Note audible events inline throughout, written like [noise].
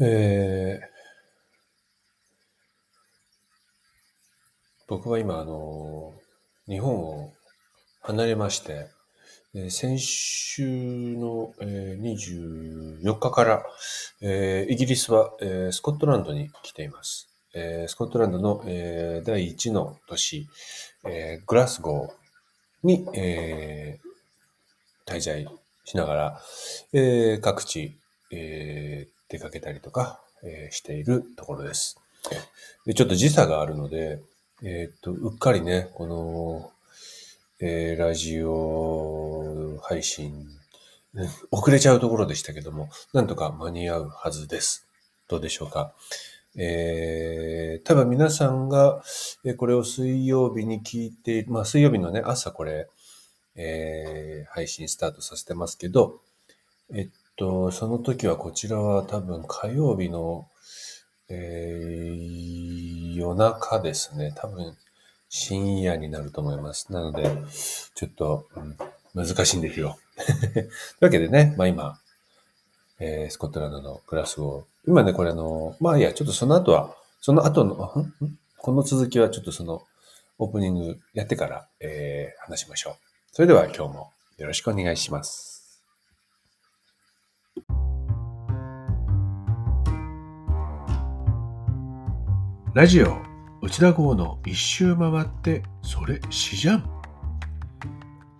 えー僕は今、あの、日本を離れまして、えー先週の、えー24日から、えーイギリスは、えースコットランドに来ています。えースコットランドの、えー第1の都市、えーグラスゴーに、えー滞在しながら、えー各地、えー出かけたりとか、えーしているところです。で、ちょっと時差があるので、えーっと、うっかりね、この、えーラジオ配信、遅れちゃうところでしたけども、なんとか間に合うはずです。どうでしょうか。えー、多分皆さんが、えこれを水曜日に聞いて、まあ水曜日のね、朝これ、えー配信スタートさせてますけど、えっと、その時はこちらは多分火曜日の、えー夜中ですね。多分深夜になると思います。なので、ちょっと、うん難しいんですよ。というわけでね、まあ今、えースコットランドのグラスゴー。今ね、これあの、まあいいや、ちょっとその後は、その後の、この続きはちょっとその、オープニングやってから、えー話しましょう。それでは今日もよろしくお願いします。ラジオ内田号の一周回ってそれ詩じゃん。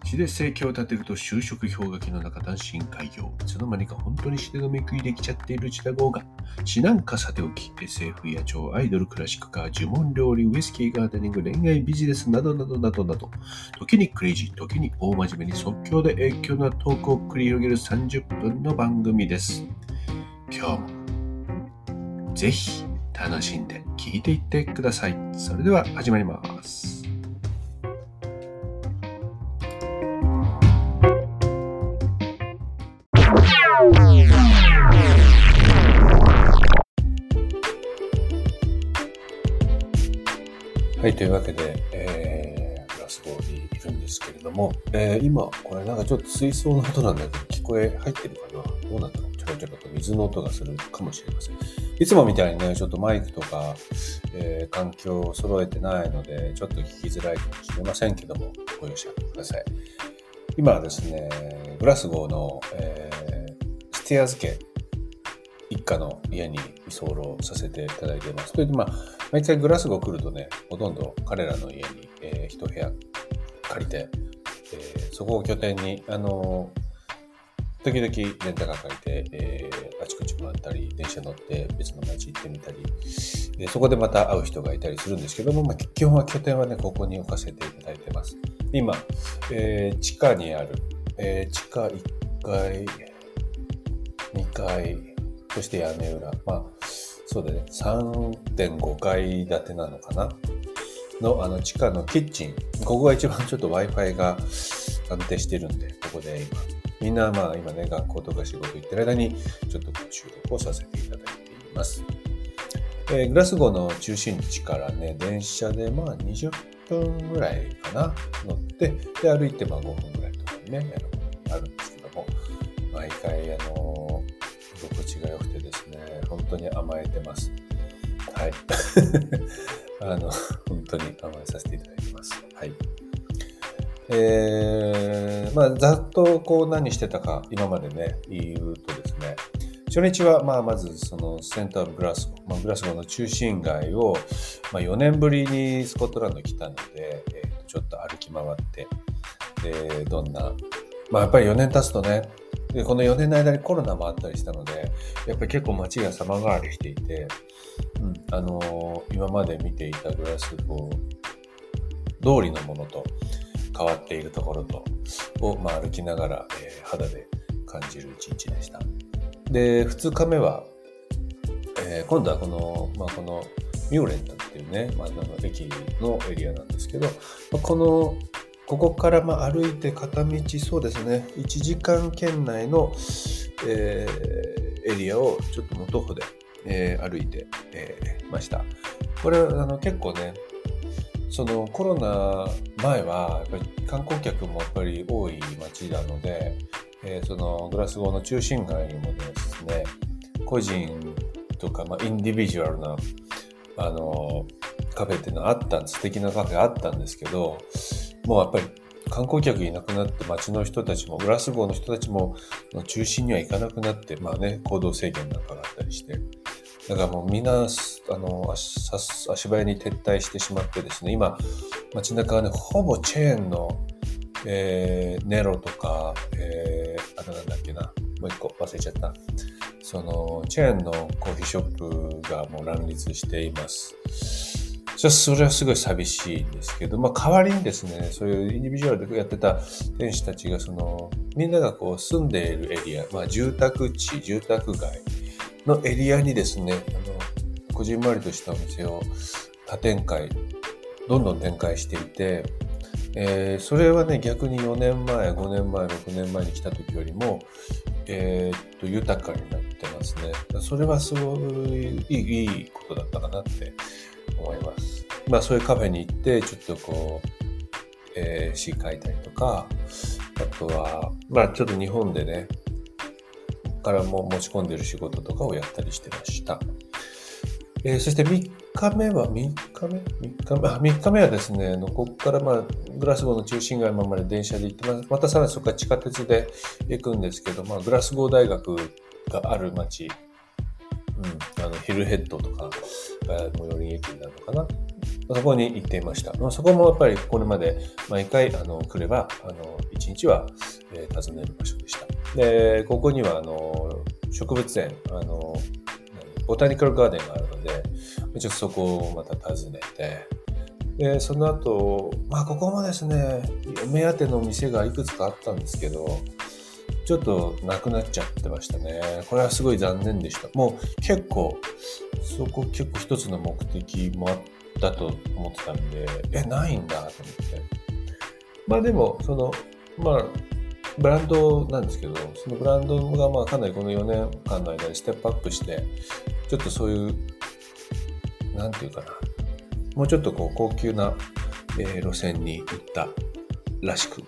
詩で生計を立てると就職氷河期の中単身開業いつの間にか本当に詩でのめくりできちゃっている内田号が詩なんかさておき SF や超アイドルクラシックカー呪文料理ウイスキーガーデニング恋愛ビジネスなどなどなどなど時にクレイジー時に大真面目に即興で影響なトークを繰り広げる30分の番組です。今日もぜひ楽しんで聞いていってください。それでは始まります。はい、というわけで、えー、グラスゴーにいるんですけれども、えー今、これなんかちょっと水槽の音なんだけど、こえ入ってるかなどうなんだろうちょろちょろと水の音がするかもしれません。いつもみたいにね、ちょっとマイクとか、えー環境を揃えてないので、ちょっと聞きづらいかもしれませんけども、ご容赦ください。今はですね、グラスゴーの、えーステアーズ家一家の家に居候させていただいています。それでまあ、毎回グラスゴー来るとね、ほとんど彼らの家に、えー一部屋借りて、えーそこを拠点に、あのー時々レンタカー借りて、えーあちこち回ったり、電車乗って別の街行ってみたり、でそこでまた会う人がいたりするんですけども、まあ、基本は拠点はね、ここに置かせていただいてます。今、えー地下にある、えー地下1階、2階、そして屋根裏、まあ、そうだね、3.5階建てなのかな？の、あの、地下のキッチン。ここが一番ちょっと Wi-Fi が安定してるんで、ここで今、みんなまあ今ね、学校とか仕事行ってる間に、ちょっと収録をさせていただいています。えーグラスゴーの中心地からね、電車でまあ20分ぐらいかな、乗って、で、歩いてまあ5分ぐらいところにね、あのあるんですけども、毎回、あの居心地が良くてですね、本当に甘えてます。はい。[laughs] あの、本当に甘えさせていただいてます。はい。えー、まあ、ざっとこう何してたか、今までね、言うとですね、初日は、まあ、まずそのセンターブグラスゴー、まあ、グラスゴの中心街を、まあ、4年ぶりにスコットランドに来たので、えーちょっと歩き回って、で、どんな、まあ、やっぱり4年経つとね、でこの4年の間にコロナもあったりしたので、やっぱり結構街が様変わりしていて、うん、あのー今まで見ていたグラスゴ通りのものと変わっているところとを、まあ、歩きながら、えー肌で感じる一日でした。で、2日目は、えー今度はこの、まあ、このミューレントっていうね、まあ、の駅のエリアなんですけど、まあこの、ここからまあ歩いて片道そうですね、1時間圏内の、えーエリアをちょっともう徒歩で、えー歩いて、えーました。これあの結構ね、そのコロナ前はやっぱり観光客もやっぱり多い街なので、えーそのグラスゴーの中心街にもですね、個人とか、まあ、インディビジュアルな、あの、カフェっていうのはあったんです。素敵なカフェあったんですけど、もうやっぱり観光客いなくなって街の人たちも、グラスゴーの人たちも中心には行かなくなって、まあね、行動制限なんかがあったりして、だからもうみんな、あの、足足早に撤退してしまってですね、今、街中はね、ほぼチェーンの、えー、ネロとか、えー、あとなんだっけな、もう一個忘れちゃった。その、チェーンのコーヒーショップがもう乱立しています。それはすごい寂しいんですけど、まあ、代わりにですね、そういうインディビジュアルでやってた店主たちが、その、みんながこう住んでいるエリア、まあ、住宅地、住宅街のエリアにですね、あの、こじんまりとしたお店を多展開、どんどん展開していて、えー、それはね、逆に4年前、5年前、6年前に来た時よりも、えー、っと、豊かになってますね。それはすごいいいことだったかなって思います。まあそういうカフェに行って、ちょっとこう、えー、詩書いたりとか、あとは、まあちょっと日本でね、からも持ち込んでる仕事とかをやったりしてました。えー、そして3日目は、3日目 ?3 日目？あ、3日目はですね、のここからまあ、グラスゴーの中心街まで電車で行ってます。またさらにそこから地下鉄で行くんですけど、まあ、グラスゴー大学がある街、うん、あの、ヒルヘッドとか、最寄り駅になるのかな？そこに行っていました。まあそこもやっぱりこれまで毎回あの来れば、あの、一日は、えー、訪ねる場所でした。で、ここにはあの、植物園、あの、ボタニカルガーデンがあるので、ちょっとそこをまた訪ねて、で、その後、まあここもですね、目当ての店がいくつかあったんですけど、ちょっとなくなっちゃってましたね。これはすごい残念でした。もう結構、そこ結構一つの目的もあったと思ってたんで、え、ないんだと思って。まあでも、その、まあ、ブランドなんですけど、そのブランドがまあかなりこの4年間の間にステップアップして、ちょっとそういう、なんていうかな、もうちょっとこう高級な、え、路線に行ったらしく、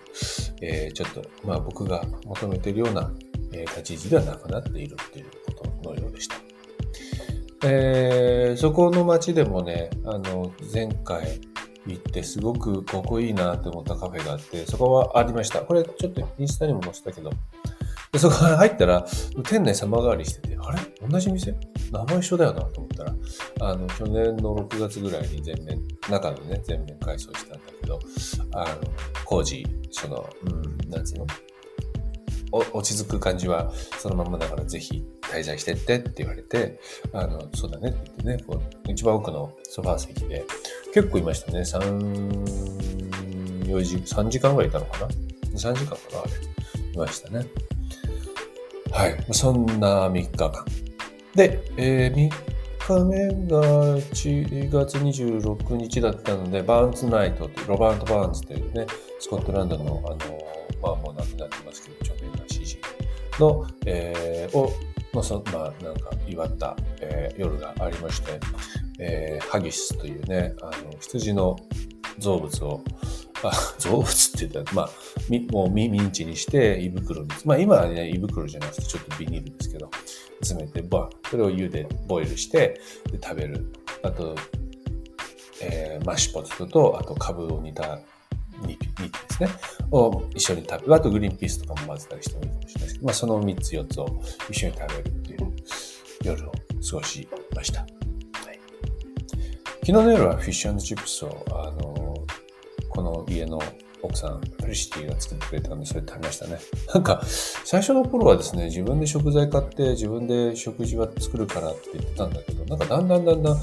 えー、ちょっとまあ僕が求めているような、え、立ち位置ではなくなっているっていうことのようでした。えー、そこの街でもね、あの、前回、行ってすごくここいいなって思ったカフェがあって、そこはありました。これちょっとインスタにも載せたけど、でそこから入ったら、店内様変わりしてて、あれ？同じ店？名前一緒だよなと思ったら、あの、去年の6月ぐらいに全面、中のね、全面改装したんだけど、あの、工事、その、うん、なんつうの？落ち着く感じはそのままだからぜひ滞在してってって言われて、あの、そうだねって言ってね、こう一番奥のソファー席で、結構いましたね。3、4時、3時間ぐらいいたのかな ?3 時間かな？あれ。いましたね。はい。そんな3日間。で、えー、3日目が1月26日だったので、バーンズナイトって、ロバート・バーンズというね、スコットランドの、あの、まあもう亡くなってますけど、の、えー、を、まあ、そまあ、なんか祝った、えー、夜がありまして、えー、ハギスというね、あの、羊の造物を、あ、[laughs] 造物って言ったら、まあ、みもうミンチにして胃袋に、まあ今はね、胃袋じゃなくてちょっとビニールですけど、詰めて、ば、それを茹で、ボイルしてで食べる。あと、えー、マッシュポテトと、あとカブを煮た煮ですね、を一緒に食べる。あとグリーンピースとかも混ぜたりしてもいいかもしれないですけど、まあその3つ4つを一緒に食べるっていう夜を過ごしました。昨日の夜はフィッシュチップスを、あの、この家の奥さん、フリシティが作ってくれたんで、それ食べましたね。[laughs] なんか、最初の頃はですね、自分で食材買って自分で食事は作るからって言ってたんだけど、なんかだんだんだんだん、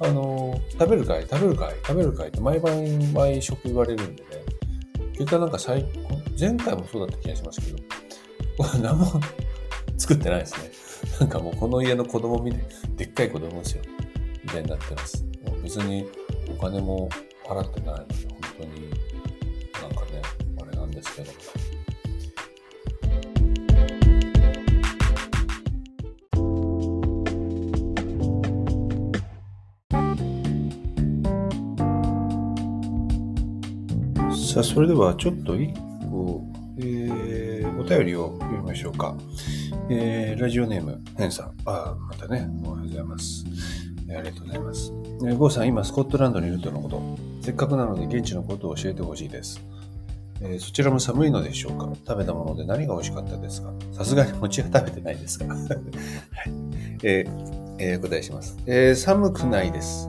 あの、食べるかい食べるかい食べるかいって毎晩毎食言われるんでね、結果なんか最、前回もそうだった気がしますけど、[laughs] 何も作ってないですね。なんかもうこの家の子供見て、でっかい子供ですよ。みたいになってます。もう別にお金も払ってないので、本当になんかね、あれなんですけど。さあ、それではちょっと一個、えー、お便りを読みましょうか。えー、ラジオネーム、ヘンさん。あ、またね、おはようございます。ありがとうございます。えー、ゴーさん、今、スコットランドにいるとのこと。せっかくなので、現地のことを教えてほしいです。えー、そちらも寒いのでしょうか？食べたもので何が美味しかったですか？さすがに餅は食べてないですか？[laughs] はい。えー、えー、答えします。えー、寒くないです。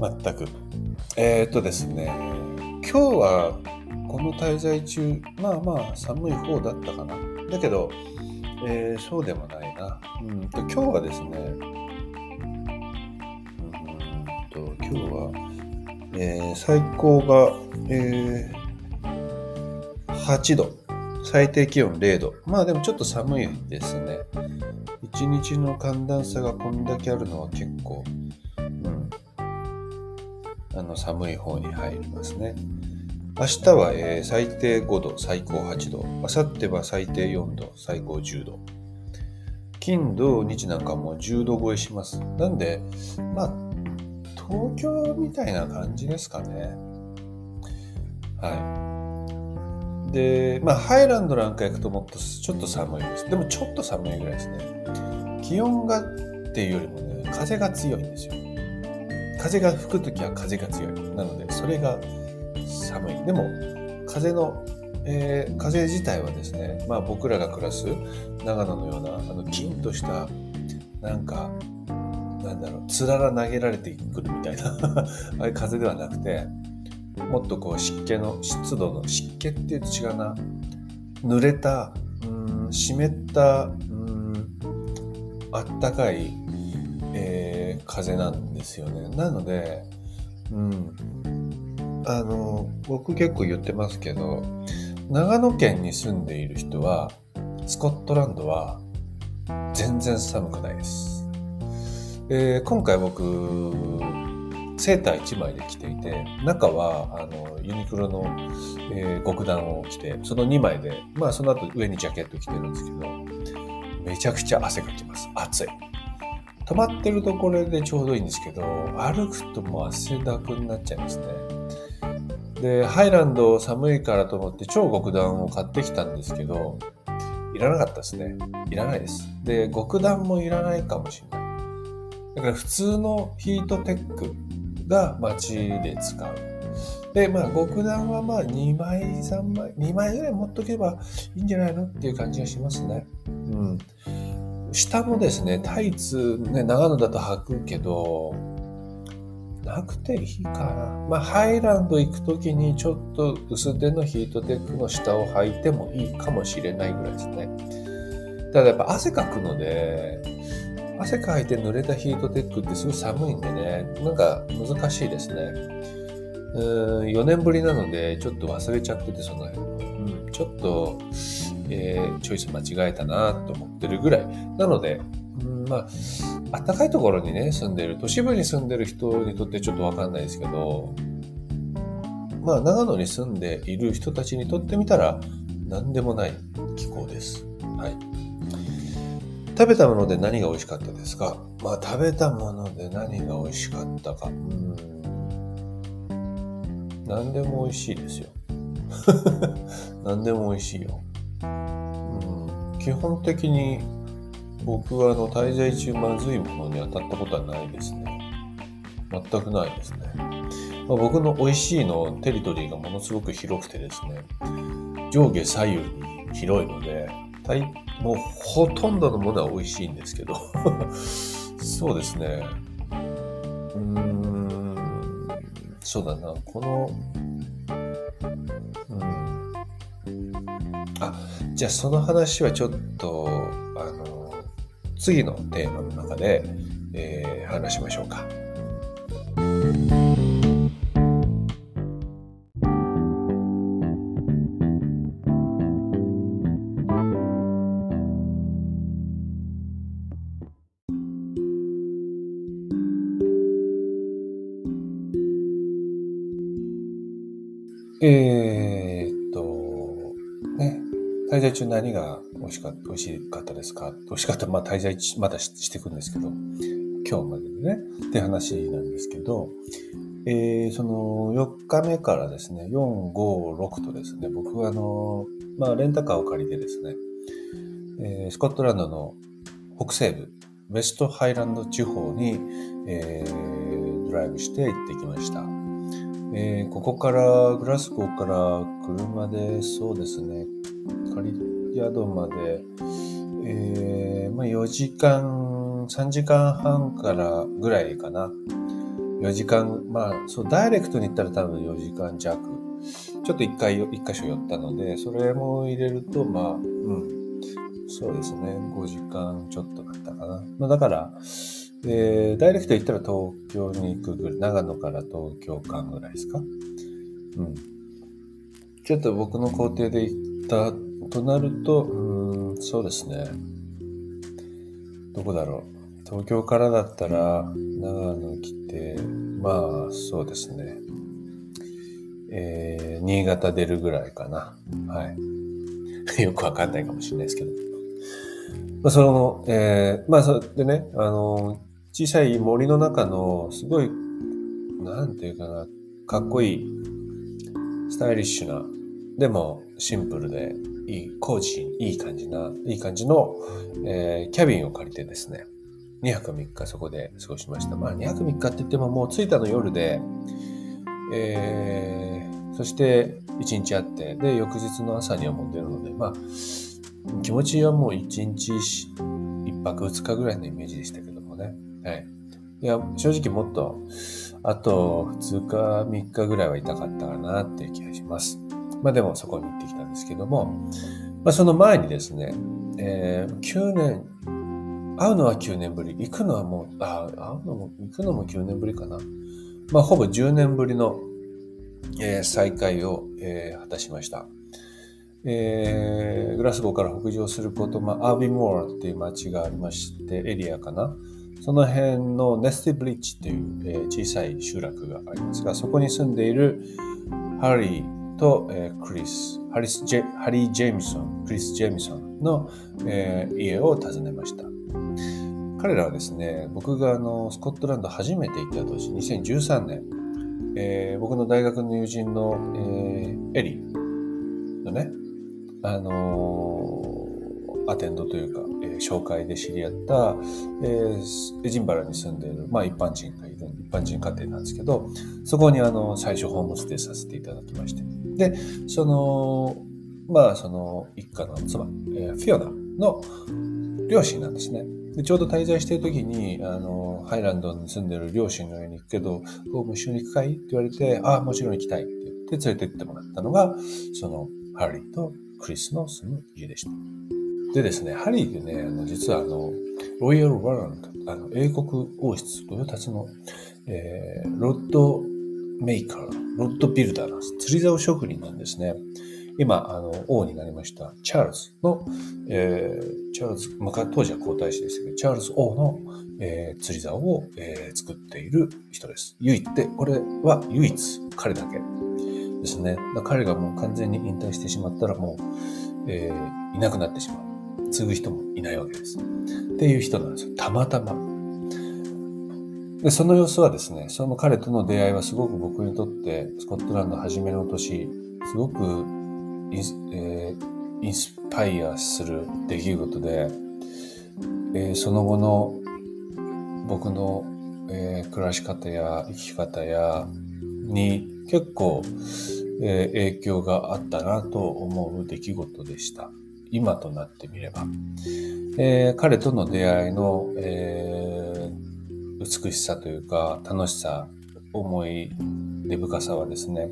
全く。えー、っとですね、今日はこの滞在中、まあまあ寒い方だったかな。だけど、えー、そうでもないな。うんと今日はですね、うんと今日は、えー、最高が、えー、8度。最低気温0度。まあでもちょっと寒いですね。一日の寒暖差がこんだけあるのは結構、あの寒い方に入りますね。明日は、えー、最低5度、最高8度。明後日は最低4度、最高10度。金、土、日なんかも10度超えします。なんで、まあ、東京みたいな感じですかね。はい。で、まあ、ハイランドなんか行くともっとちょっと寒いです。でもちょっと寒いぐらいですね。気温がっていうよりもね、風が強いんですよ。風が吹くときは風が強い。なので、それが寒い。でも、風の、えー、風自体はですね、まあ僕らが暮らす長野のような、あの、キンとした、なんか、なんだろう、つらら投げられてくるみたいな [laughs] ああいう風ではなくて、もっとこう湿気の、湿度の、湿気っていうと違うな、濡れた、うん、湿った、うん、あったかい、えー、風なんですよね。なので、うん、あの、僕結構言ってますけど、長野県に住んでいる人は、スコットランドは全然寒くないです。えー、今回僕、セーター1枚で着ていて、中はあのユニクロの、えー、極暖を着て、その2枚で、まあその後上にジャケット着てるんですけど、めちゃくちゃ汗かきます。暑い。止まってるところでちょうどいいんですけど、歩くともう汗だくになっちゃいますね。で、ハイランド寒いからと思って超極暖を買ってきたんですけど、いらなかったですね。いらないです。で、極暖もいらないかもしれない。だから普通のヒートテックが街で使う。で、まあ、極暖はまあ2枚、3枚、2枚ぐらい持っとけばいいんじゃないのっていう感じがしますね。うん。下もですね、タイツ、ね、長野だと履くけど、なくていいかな。まあ、ハイランド行くときにちょっと薄手のヒートテックの下を履いてもいいかもしれないぐらいですね。ただやっぱ汗かくので、汗かいて濡れたヒートテックってすごい寒いんでね、なんか難しいですね。うん、4年ぶりなのでちょっと忘れちゃってて、その辺。うん、ちょっと、えー、チョイス間違えたなと思ってるぐらい。なので、うん、まあ、暖かいところにね、住んでる、都市部に住んでる人にとってちょっとわかんないですけど、まあ、長野に住んでいる人たちにとってみたら、何でもない気候です。はい。食べたもので何が美味しかったですか？まあ、食べたもので何が美味しかったか。うん。何でも美味しいですよ。[laughs] 何でも美味しいよ。うん、基本的に僕はあの滞在中まずいものに当たったことはないですね。全くないですね。まあ、僕の美味しいのテリトリーがものすごく広くてですね、上下左右に広いので、もうほとんどのものは美味しいんですけど、[laughs] そうですね。うーん、そうだな、この、あ、じゃあその話はちょっと、あの、次のテーマの中で、えー、話しましょうか。えー、在中何が美味しかった、美味しかったですか？美味しかった。まあ滞在まだしていくんですけど、今日まででね、って話なんですけど、えー、その4日目からですね、4、5、6とですね、僕はあの、まあレンタカーを借りてですね、えー、スコットランドの北西部、ウェストハイランド地方に、えー、ドライブして行ってきました。えー、ここから、グラスゴーから車でそうですね、カリ宿まで、えー、まあ4時間、3時間半からぐらいかな。4時間、まあ、そう、ダイレクトに行ったら多分4時間弱。ちょっと一回、一箇所寄ったので、それも入れると、まあ、うん、そうですね、5時間ちょっとだったかな。まあ、だから、えー、ダイレクト行ったら東京に行くぐらい、長野から東京間ぐらいですか？うん。ちょっと僕の工程で行ったとなると、うん、そうですね。どこだろう？東京からだったら、長野来て、まあ、そうですね。えー、新潟出るぐらいかな。はい。[laughs] よくわかんないかもしれないですけど。まあ、その、えー、まあ、それでね、あの、小さい森の中の、すごい、なんていうかな、かっこいい、スタイリッシュな、でもシンプルで、いい、コーチいい感じな、いい感じの、えー、キャビンを借りてですね、2泊3日そこで過ごしました。まあ2泊3日って言ってももう着いたの夜で、えー、そして1日あって、で、翌日の朝にはもう出るので、まあ、気持ちはもう1日1泊2日ぐらいのイメージでしたけど。はい。いや、正直もっと、あと2日3日ぐらいは痛かったかなっていう気がします。まあでもそこに行ってきたんですけども、まあその前にですね、えー、9年会うのは9年ぶり。行くのはもう、あ、会うのも、行くのも9年ぶりかな。まあ、ほぼ10年ぶりの、えー、再会を、えー、果たしました。えー、グラスゴーから北上すること、まあ、アービーモアっていう街がありまして、エリアかな。その辺のネスティブリッジっていう、えー、小さい集落がありますが、そこに住んでいるハリーと、えー、クリス、ハリスジェハリー・ジェーミソン、クリス・ジェーミソンの、えー、家を訪ねました。彼らはですね、僕があのスコットランド初めて行った年、2013年、えー、僕の大学の友人の、えー、エリーのね、あのー、アテンドというか、ー、紹介で知り合った、えー、エジンバラに住んでいる、まあ一般人がいる、一般人家庭なんですけど、そこにあの、最初ホームステイさせていただきまして。で、その、まあその一家の妻、えー、フィオナの両親なんですね。でちょうど滞在している時に、あの、ハイランドに住んでる両親の家に行くけど、僕も一緒に行くかい？って言われて、ああ、もちろん行きたいって言って連れて行ってもらったのが、その、ハリーとクリスの住む家でした。でですね、ハリーってね、あの実はあの、ロイヤル・ワラント、あの、英国王室、御用達の、えー、ロッドメーカー、ロッドビルダーなんです。釣り竿職人なんですね。今、あの、王になりました、チャールズの、えー、チャールズ、まあ、当時は皇太子ですけど、チャールズ王の、えー、釣り竿を、えー、作っている人です。唯一で、これは唯一彼だけですね。彼がもう完全に引退してしまったらもう、えー、いなくなってしまう。継ぐ人もいないわけです。っていう人なんですよ。たまたま。で、その様子はですね、その彼との出会いはすごく僕にとって、スコットランド初めの年、すごくイン,、えー、インスパイアする出来事で、えー、その後の僕の、えー、暮らし方や生き方やに結構、えー、影響があったなと思う出来事でした。今となってみれば。えー、彼との出会いの、えー、美しさというか楽しさ、思い出深さはですね、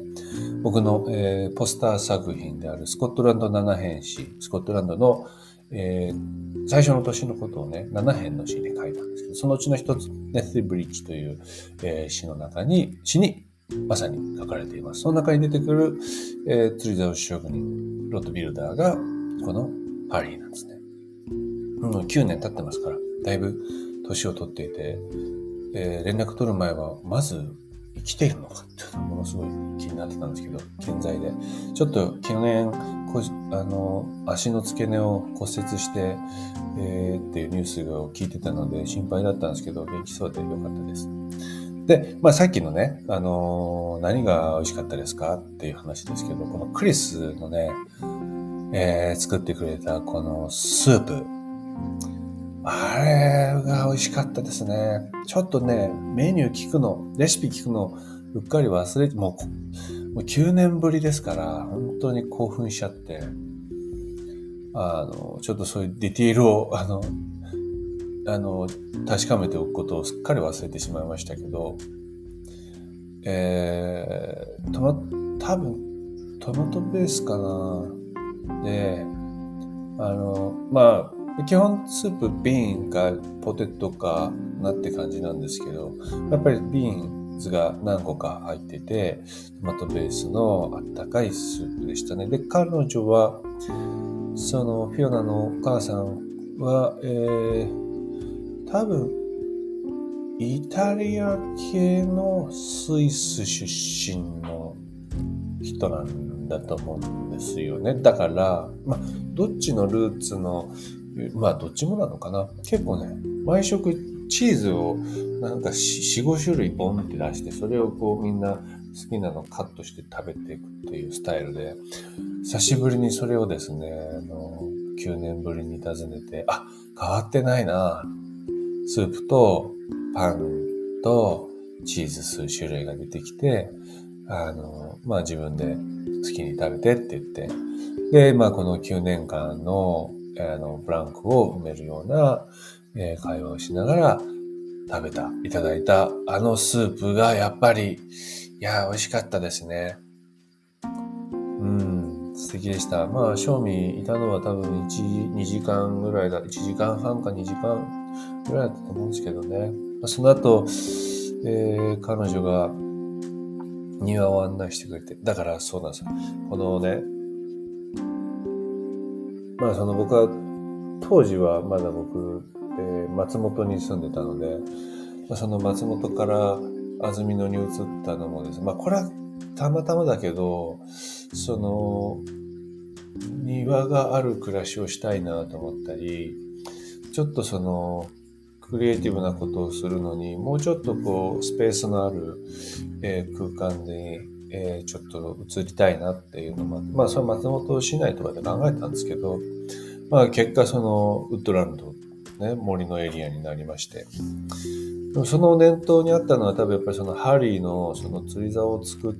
僕の、えー、ポスター作品であるスコットランド7編詩、スコットランドの、えー、最初の年のことをね、7編の詩に書いたんですけど、そのうちの一つ、ネスティブリッジという、えー、詩の中に、詩にまさに書かれています。その中に出てくる、えー、釣り竿職人、ロッドビルダーが、このハリーなんですね。もう9年経ってますから、だいぶ年を取っていて、えー、連絡取る前は、まず生きているのかっていうのものすごい気になってたんですけど、健在で。ちょっと去年、あの、足の付け根を骨折して、えー、っていうニュースを聞いてたので心配だったんですけど、元気そうでよかったです。で、まあさっきのね、あのー、何が美味しかったですかっていう話ですけど、このクリスのね、えー、作ってくれたこのスープ。あれが美味しかったですね。ちょっとね、メニュー聞くの、レシピ聞くの、うっかり忘れて、もう、もう9年ぶりですから、本当に興奮しちゃって、あの、ちょっとそういうディティールを、[laughs] あの、あの、確かめておくことをすっかり忘れてしまいましたけど、えー、トマ、多分、トマトベースかなで、あの、まあ、基本スープビーンかポテトかなって感じなんですけど、やっぱりビーンズが何個か入ってて、トマトベースのあったかいスープでしたね。で、彼女は、そのフィオナのお母さんは、えー、多分、イタリア系のスイス出身の人なんだと思うんですよね。だから、まあ、どっちのルーツの、まあ、どっちもなのかな。結構ね、毎食チーズをなんか4、5種類ボンって出して、それをこうみんな好きなのカットして食べていくっていうスタイルで、久しぶりにそれをですね、あの、9年ぶりに訪ねて、あ、変わってないな。スープとパンとチーズ数種類が出てきて、あの、まあ自分で好きに食べてって言って、で、まあこの9年間の、あの、ブランクを埋めるような、えー、会話をしながら食べた、いただいたあのスープがやっぱり、いや、美味しかったですね。うん、素敵でした。まあ、賞味いたのは多分1、2時間ぐらいだ、1時間半か2時間ぐらいだったと思うんですけどね。その後、えー、彼女が庭を案内してくれて、だからそうなんですよ。このね、まあその僕は、当時はまだ僕、えー、松本に住んでたので、まあ、その松本から安曇野に移ったのもですね、まあこれはたまたまだけど、その、庭がある暮らしをしたいなと思ったり、ちょっとその、クリエイティブなことをするのに、もうちょっとこう、スペースのある、えー、空間で、えー、ちょっと移りたいなっていうのもまあ、それ松本市内とかで考えたんですけど、まあ、結果その、ウッドランド、ね、森のエリアになりまして、その念頭にあったのは多分やっぱりそのハリーのその釣り竿を作る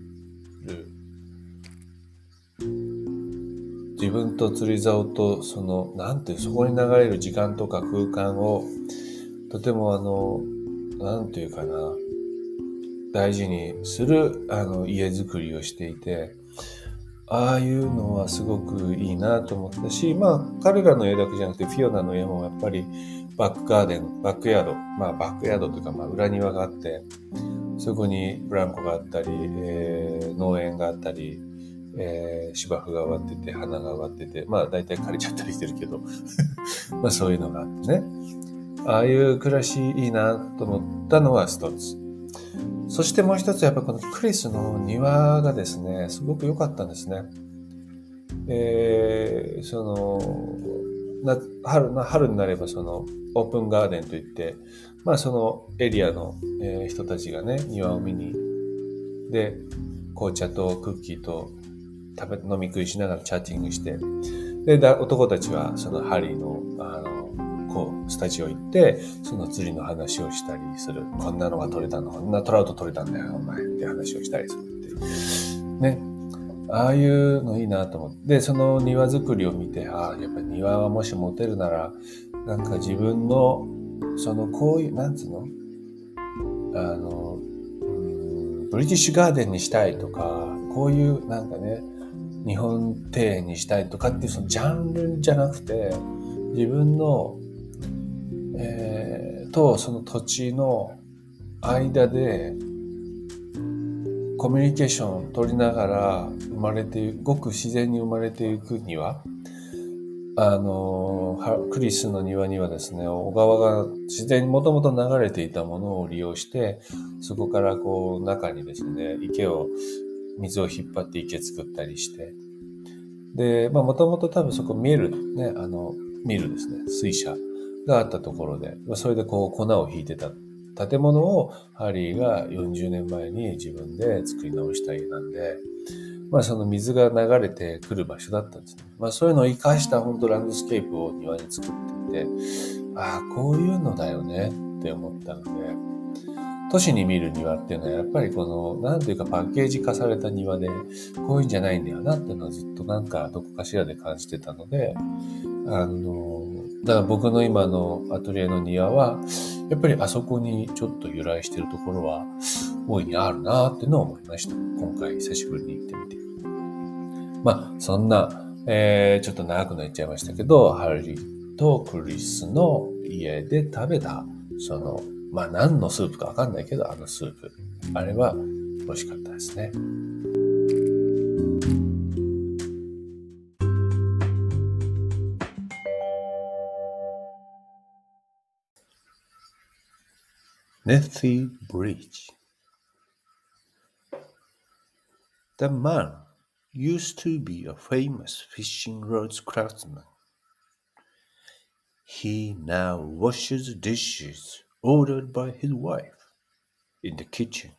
自分と釣り竿とそのなんていうそこに流れる時間とか空間をとてもあの、なんていうかな、大事にするあの家づくりをしていて、ああいうのはすごくいいなと思ったし、まあ彼らの家だけじゃなくてフィオナの家もやっぱりバックガーデン、バックヤード、まあバックヤードというかまあ裏庭があって、そこにブランコがあったり、えー、農園があったり、えー、芝生が植わってて、花が植わってて、まあ大体枯れちゃったりしてるけど、[laughs] まあそういうのがあってね。ああいう暮らしいいなと思ったのは一つ。そしてもう一つ、やっぱこのクリスの庭がですね、すごく良かったんですね。えー、その、な春春になればそのオープンガーデンといって、まあそのエリアの、えー、人たちがね、庭を見に、で、紅茶とクッキーと食べ、飲み食いしながらチャッティングして、で、男たちはそのハリーの、あの、こう、スタジオ行って、その釣りの話をしたりする。こんなのが取れたの、こんなトラウト取れたんだよ、お前って話をしたりするって。ね。ああいうのいいなと思って。その庭作りを見て、ああ、やっぱり庭はもし持てるなら、なんか自分の、その、こういう、なんつうの？あの、ブリティッシュガーデンにしたいとか、こういうなんかね、日本庭園にしたいとかっていうそのジャンルじゃなくて、自分のえー、とその土地の間でコミュニケーションを取りながら生まれてごく自然に生まれていくにはあのクリスの庭にはですね小川が自然にもともと流れていたものを利用してそこからこう中にですね池を水を引っ張って池作ったりしてでまあもともと多分そこ見えるねあの見るですね水車。があったところで、まあそれでこう粉を引いてた建物をハリーが40年前に自分で作り直した家なんで、まあその水が流れてくる場所だったんですね。まあそういうのを活かした本当ランドスケープを庭に作っていて、ああ、こういうのだよねって思ったので、都市に見る庭っていうのはやっぱりこの、なんていうかパッケージ化された庭で、こういうんじゃないんだよなっていうのはずっとなんかどこかしらで感じてたので、あの、だから僕の今のアトリエの庭は、やっぱりあそこにちょっと由来してるところは大いにあるなっていうのを思いました。今回久しぶりに行ってみて。まあ、そんな、えー、ちょっと長くなっちゃいましたけど、ハリーとクリスの家で食べた、そのまあ何のスープかわかんないけど、あのスープ。あれは美味しかったですね。Nethy Bridge The man used to be a famous fishing rods craftsman. He now washes dishes ordered by his wife in the kitchen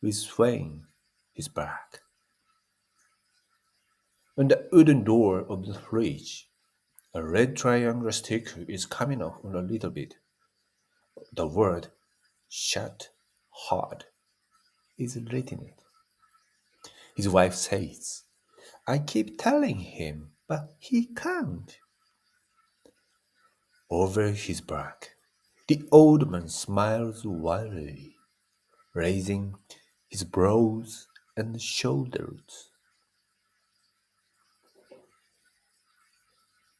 with swaying his back. On the wooden door of the fridge, a red triangular sticker is coming off a little bit. The word shut hard is written it. His wife says, I keep telling him, but he can't. Over his back, the old man smiles wildly, raising his brows and shoulders.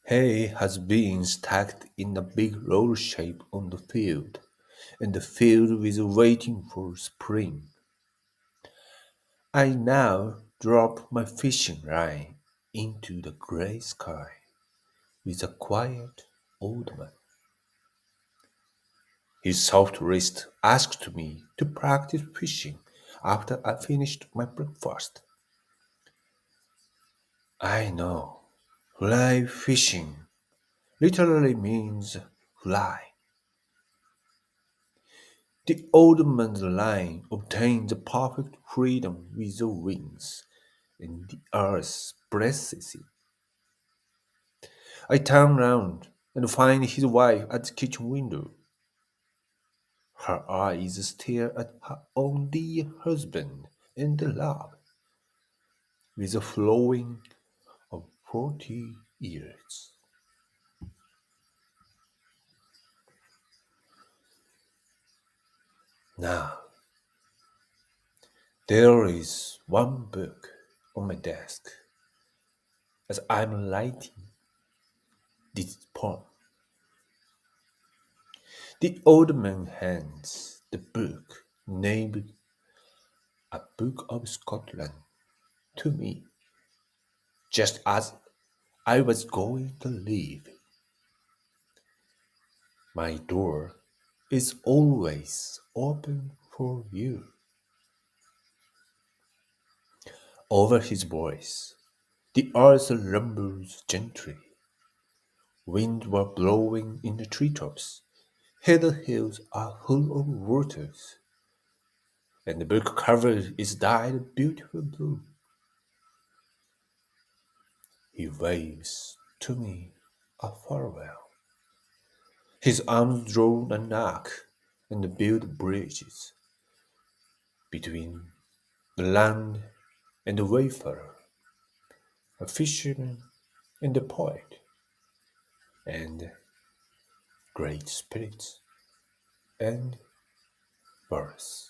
Hay has been stacked in a big roll shape on the field, and filled with waiting for spring. I now drop my fishing line into the grey sky with a quiet old man. His soft wrist asked me to practice fishing after I finished my breakfast. I know fly fishing literally means fly. The old man's line obtains perfect freedom with the wings, and the earth blesses it. I turn round and find his wife at the kitchen window. Her eyes stare at her own dear husband and love with a flowing of forty years. Now, there is one book on my desk as I'm writing this poem. The old man hands the book named A Book of Scotland to me, just as I was going to leave. My door is always open for you. Over his voice, the earth rumbles gently. Wind were blowing in the treetops Heather hills are full of waters, and the book cover is dyed beautiful blue. He waves to me a farewell. His arms draw a knock and build bridges between the land and the wayfarer, a fisherman and a poet, and great spirits and birth.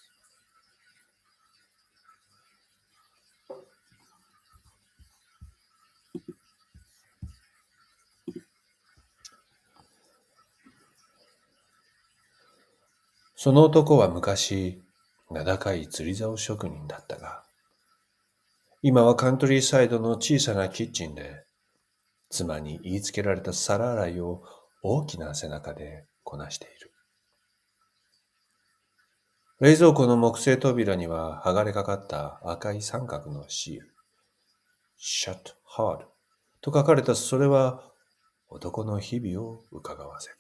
その男は昔、名高い釣り竿職人だったが、今はカントリーサイドの小さなキッチンで、妻に言いつけられた皿洗いを大きな背中でこなしている。冷蔵庫の木製扉には剥がれかかった赤い三角のシール。shut hard と書かれたそれは男の日々を伺わせる。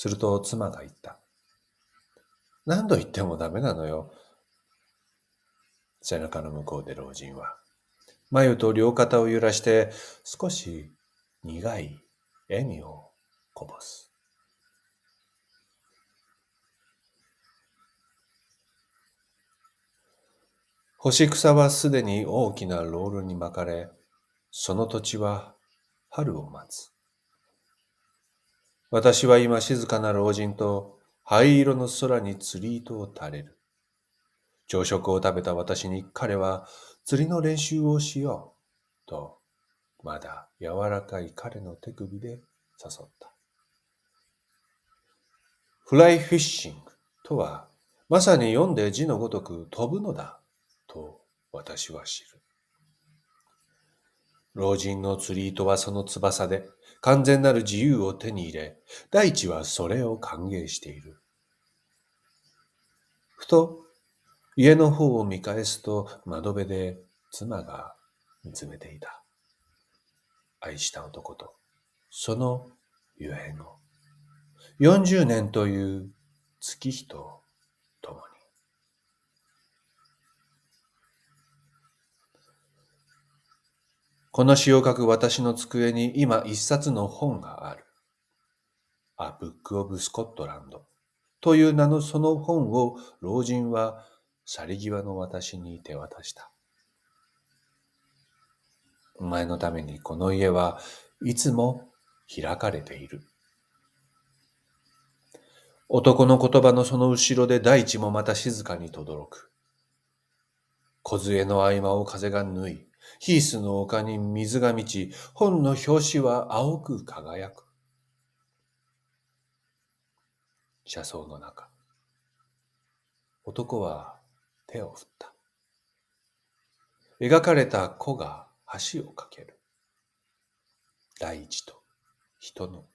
すると妻が言った。何度言ってもダメなのよ。背中の向こうで老人は、眉と両肩を揺らして少し苦い笑みをこぼす。干し草はすでに大きなロールに巻かれ、その土地は春を待つ。私は今静かな老人と灰色の空に釣り糸を垂れる。朝食を食べた私に彼は釣りの練習をしようと、まだ柔らかい彼の手首で誘った。フライフィッシングとは、まさに読んで字のごとく飛ぶのだと私は知る。老人の釣り糸はその翼で完全なる自由を手に入れ、大地はそれを歓迎している。ふと家の方を見返すと窓辺で妻が見つめていた。愛した男とそのゆえの40年という月日とこの詩を書く私の机に今一冊の本がある。A Book of Scotland という名のその本を老人は去り際の私に手渡した。お前のためにこの家はいつも開かれている。男の言葉のその後ろで大地もまた静かに轟く。小杖の合間を風が縫い、ヒースの丘に水が満ち、本の表紙は青く輝く。車窓の中、男は手を振った。描かれた子が橋を架ける。大地と人の、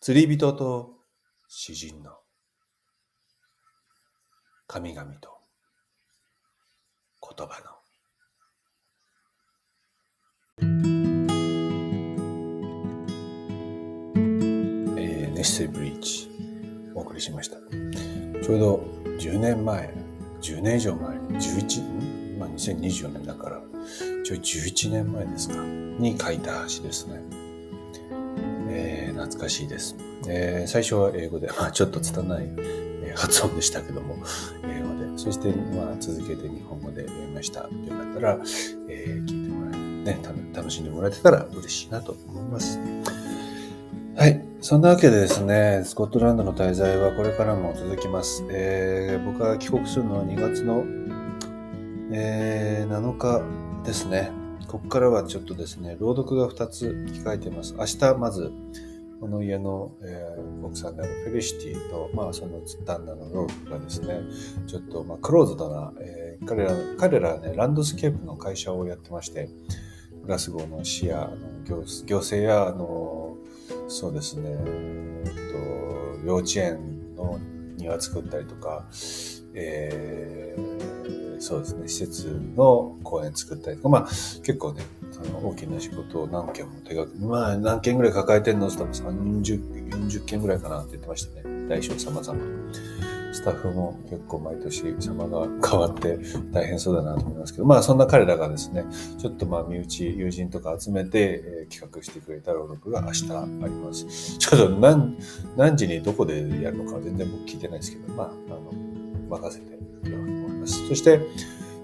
釣り人と詩人の、神々と言葉の、ネッセブリーチお送りしましたちょうど10年前10年以上前11まあ2024年だからちょい11年前ですかに書いた詩ですね、えー、懐かしいです、えー、最初は英語で、まあ、ちょっと拙い発音でしたけども、英語で、そして、まあ、続けて日本語で読みました。よかったら、えー、聞いてもらえね、楽しんでもらえてたら嬉しいなと思います。はい。そんなわけでですね、スコットランドの滞在はこれからも続きます。えー、僕が帰国するのは2月の、えー、7日ですね。ここからはちょっとですね、朗読が2つ控えています。明日まず、この家の、えー、奥さんであるフェリシティと、まあ、その旦那のロークがですね、ちょっと、まあ、クローズドな、えー、彼ら、彼らはね、ランドスケープの会社をやってまして、グラスゴーの市や行行政やあのそうですね、えっと、幼稚園の庭作ったりとか、えー、そうですね。施設の公園作ったりとかまあ結構ねその大きな仕事を何件も手がまあ何件ぐらい抱えてんのって言ったら30、40件ぐらいかなって言ってましたね。大小様々。タッフも結構毎年様が変わって大変そうだなと思いますけど、まあそんな彼らがですね、ちょっとまあ身内、友人とか集めて、えー、企画してくれた朗読が明日あります。ちょっと何、何時にどこでやるのか全然僕聞いてないですけど、まあ、あの、任せてよろしく思います。そして、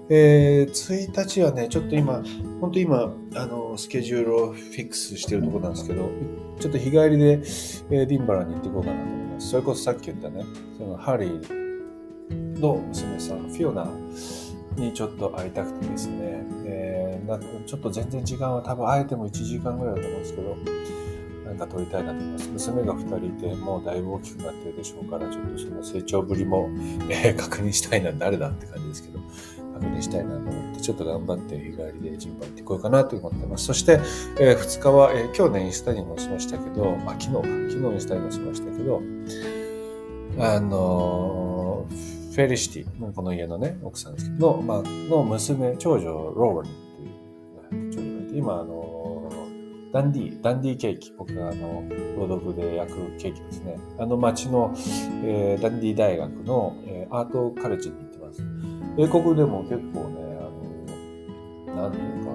えー、1日はね、ちょっと今、本当今、あの、スケジュールをフィックスしてるところなんですけど、ちょっと日帰りで、えー、ディンバラに行っていこうかなと思います。それこそさっき言ったね、そのハリーの娘さん、フィオナにちょっと会いたくてですね、えー、なんかちょっと全然時間は多分会えても1時間ぐらいだと思うんですけど、なんか撮りたいなと思います。娘が2人いて、もうだいぶ大きくなってるでしょうから、ちょっとその成長ぶりも、えー、確認したいな、誰だって感じですけど、確認したいなと思って、ちょっと頑張って日帰りでジンバ行ってこようかなと思ってます。そして、えー、2日は、えー、今日ね、インスタにもしましたけど、まあ、昨日か、昨日インスタにもしましたけど、あのフェリシティ、この家のね、奥さんですけど、まあ、の娘、長女、ローレンっていう長女がいて、今、あのダンディ、ダンディケーキ、僕があの、朗読で焼くケーキですね。あの町の、えー、ダンディ大学の、えー、アートカレッジに。英国でも結構ね、あの、なんていうか、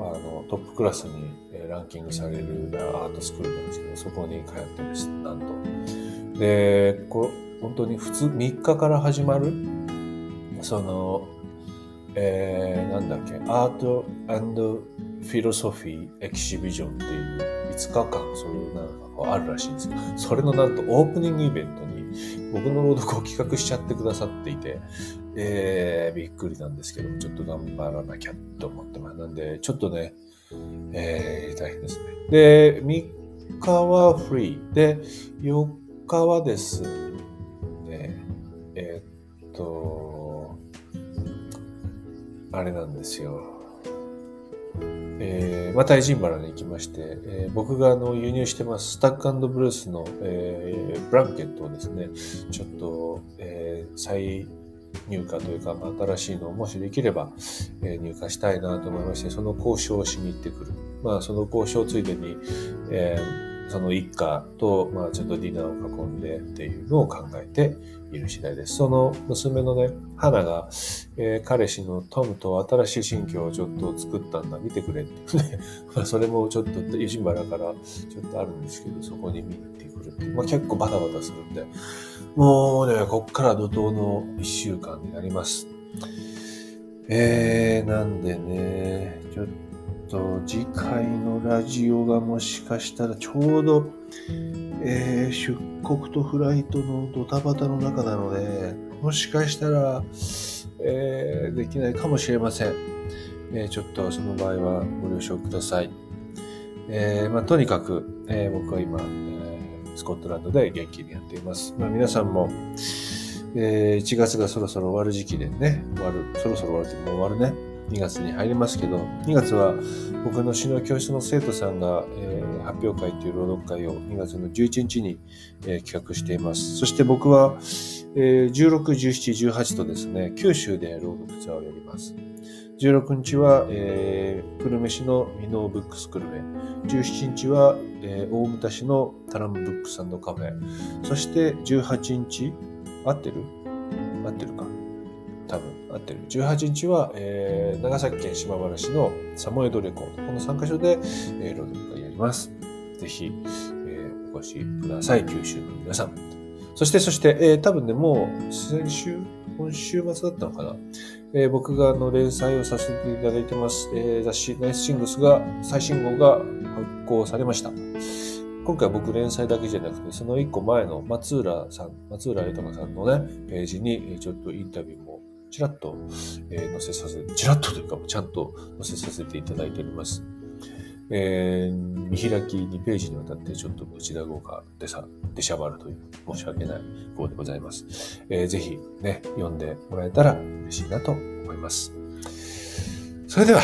あの、トップクラスにランキングされるアートスクールなんですけど、そこに通ってるし、なんと。で、こ本当に普通3日から始まる、その、えー、なんだっけ、アートフィロソフィーエキシビジョンっていう5日間、そういうなんかあるらしいんですけど、それのなんとオープニングイベントに僕の朗読を企画しちゃってくださっていて、えー、びっくりなんですけどもちょっと頑張らなきゃと思ってます。なんで、ちょっとね、えー、大変ですね。で、3日はフリー。で、4日はですね、えー、っと、あれなんですよ。えー、またエジンバラに行きまして、えー、僕があの輸入してますスタックブルースの、えー、ブランケットをですね、ちょっと、えー、再入荷というか、新しいのをもしできれば、えー、入荷したいなと思いまして、その交渉をしに行ってくる。まあ、その交渉ついでに、えー、その一家と、まあ、ちょっとディナーを囲んでっていうのを考えている次第です。その娘のね、花が、えー、彼氏のトムと新しい新居をちょっと作ったんだ、見てくれって。[laughs] まあ、それもちょっと、ユジンバラからちょっとあるんですけど、そこに見に行ってくるって。まあ、結構バタバタするんで、もうね、こっから怒涛の一週間になります。えー、なんでね、ちょっと次回のラジオがもしかしたらちょうど、えー、出国とフライトのドタバタの中なので、もしかしたら、えー、できないかもしれません。えー、ちょっとその場合はご了承ください。えまあ、とにかく、え、僕は今、えスコットランドで元気にやっています。まあ、皆さんも、え、1月がそろそろ終わる時期でね、終わる、そろそろ終わる時もう終わるね。2月に入りますけど、2月は僕の詩の教室の生徒さんが、えー、発表会という朗読会を2月の11日に、えー、企画しています。そして僕は、えー、16、17、18とですね、九州で朗読ツアーをやります。16日は、えー、久留米市のミノーブックス久留米。17日は、えー、大牟田市のタラムブックスカフェ。そして18日、合ってる？合ってるか多分合ってる。18日は、えー、長崎県島原市のサモエドレコード。この3カ所で、えー、朗読会やります。ぜひ、えー、お越しください。九州の皆さん。そして、そして、えー、多分ね、もう先週、今週末だったのかな？えー、僕があの連載をさせていただいてます、えー、雑誌ナイスシングスが、最新号が発行されました。今回は僕連載だけじゃなくて、その一個前の松浦さん、松浦豊さんのね、ページにちょっとインタビューもちらっと、えー、載せさせ、ちらっとというか、ちゃんと載せさせていただいております。えー、見開き2ページにわたってちょっと内田号が出さ、出しゃばるという申し訳ない号でございます。えー、ぜひね、読んでもらえたら嬉しいなと思います。それでは、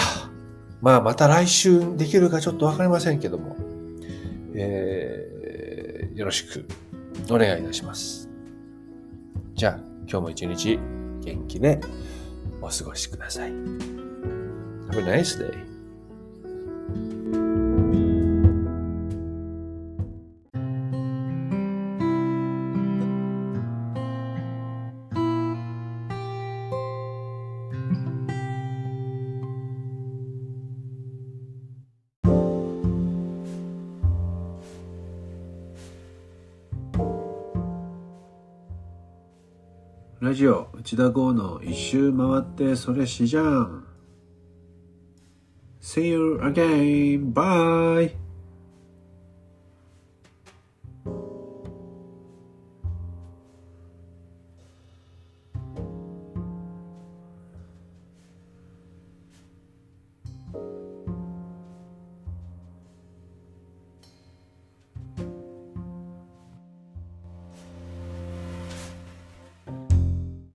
まあまた来週できるかちょっとわかりませんけども、えー、よろしくお願いいたします。じゃあ、今日も一日元気でお過ごしください。Have a nice day. ラジオ内田剛の一周回ってそれしじゃん See you again. Bye.